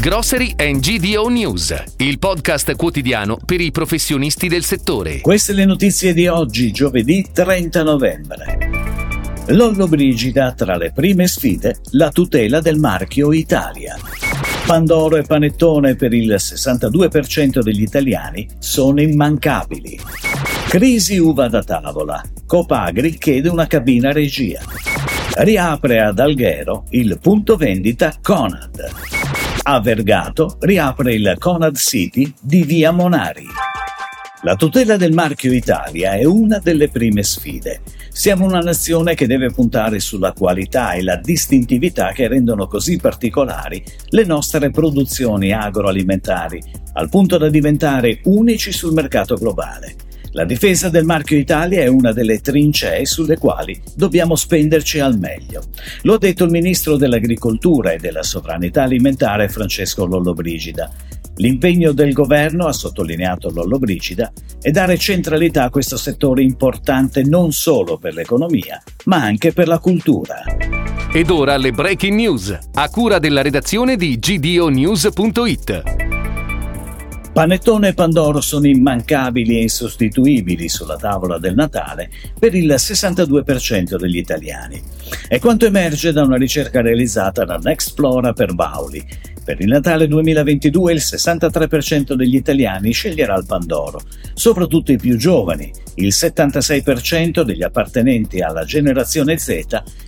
Grocery and GDO News, il podcast quotidiano per i professionisti del settore. Queste le notizie di oggi, giovedì 30 novembre. Lollo Brigida tra le prime sfide, la tutela del marchio Italia. Pandoro e panettone per il 62% degli italiani sono immancabili. Crisi uva da tavola. Copagri chiede una cabina regia riapre ad Alghero il punto vendita Conad. A Vergato riapre il Conad City di Via Monari. La tutela del marchio Italia è una delle prime sfide. Siamo una nazione che deve puntare sulla qualità e la distintività che rendono così particolari le nostre produzioni agroalimentari, al punto da diventare unici sul mercato globale. La difesa del marchio Italia è una delle trincee sulle quali dobbiamo spenderci al meglio. Lo ha detto il ministro dell'Agricoltura e della Sovranità Alimentare Francesco Lollobrigida. L'impegno del governo, ha sottolineato Lollobrigida, è dare centralità a questo settore importante non solo per l'economia, ma anche per la cultura. Ed ora le breaking news, a cura della redazione di gdonews.it. Panettone e Pandoro sono immancabili e insostituibili sulla tavola del Natale per il 62% degli italiani. È quanto emerge da una ricerca realizzata da Nexplora per Bauli. Per il Natale 2022 il 63% degli italiani sceglierà il Pandoro, soprattutto i più giovani, il 76% degli appartenenti alla generazione Z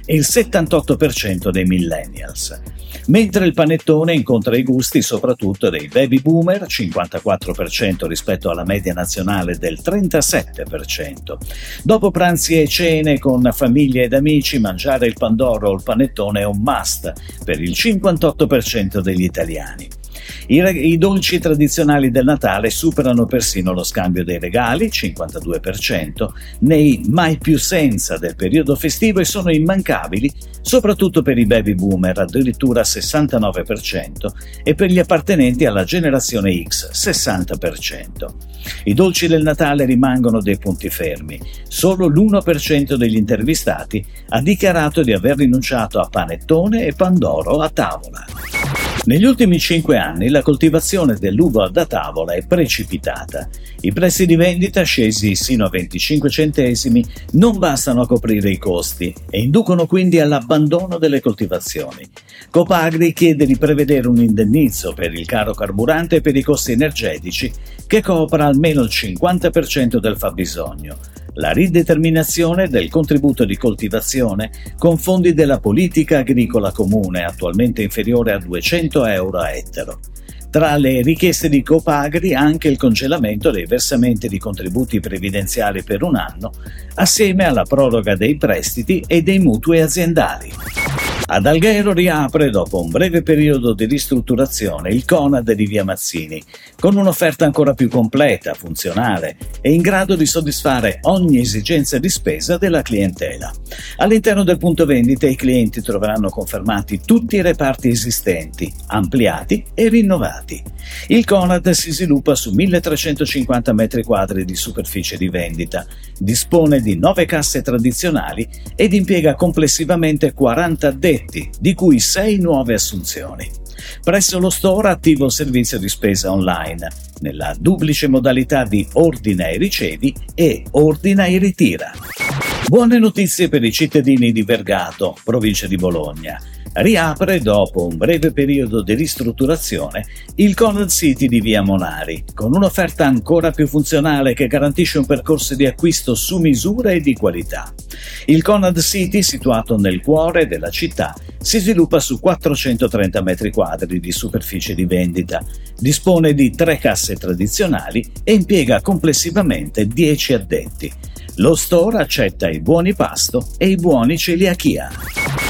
e il 78% dei millennials mentre il panettone incontra i gusti soprattutto dei baby boomer, 54% rispetto alla media nazionale del 37%. Dopo pranzi e cene con famiglie ed amici, mangiare il pandoro o il panettone è un must per il 58% degli italiani. I, I, dolci tradizionali del Natale superano persino lo scambio dei regali, 52%, nei mai più senza del periodo festivo e sono immancabili, soprattutto per i baby boomer, addirittura 69%, e per gli appartenenti alla generazione X, 60%. I dolci del Natale rimangono dei punti fermi. Solo l'1% degli intervistati ha dichiarato di aver rinunciato a panettone e pandoro a tavola. Negli ultimi cinque anni la coltivazione dell'uva da tavola è precipitata. I prezzi di vendita, scesi sino a 25 centesimi, non bastano a coprire i costi e inducono quindi all'abbandono delle coltivazioni. Copagri chiede di prevedere un indennizzo per il caro carburante e per i costi energetici che copra almeno il 50% del fabbisogno la rideterminazione del contributo di coltivazione con fondi della politica agricola comune, attualmente inferiore a 200 euro a ettaro. Tra le richieste di Copagri anche il congelamento dei versamenti di contributi previdenziali per un anno, assieme alla proroga dei prestiti e dei mutui aziendali. Ad Alghero riapre, dopo un breve periodo di ristrutturazione, il Conad di Via Mazzini, con un'offerta ancora più completa, funzionale e in grado di soddisfare ogni esigenza di spesa della clientela. All'interno del punto vendita i clienti troveranno confermati tutti i reparti esistenti, ampliati e rinnovati. Il Conad si sviluppa su 1350 m2 di superficie di vendita, dispone di 9 casse tradizionali ed impiega complessivamente 40 addetti di cui 6 nuove assunzioni. Presso lo store attivo il servizio di spesa online, nella duplice modalità di ordina e ricevi e ordina e ritira. Buone notizie per i cittadini di Vergato, provincia di Bologna riapre dopo un breve periodo di ristrutturazione il Conad City di Via Monari, con un'offerta ancora più funzionale che garantisce un percorso di acquisto su misura e di qualità. Il Conad City, situato nel cuore della città, si sviluppa su 430 m2 di superficie di vendita, dispone di tre casse tradizionali e impiega complessivamente 10 addetti. Lo store accetta i buoni pasto e i buoni celiachia.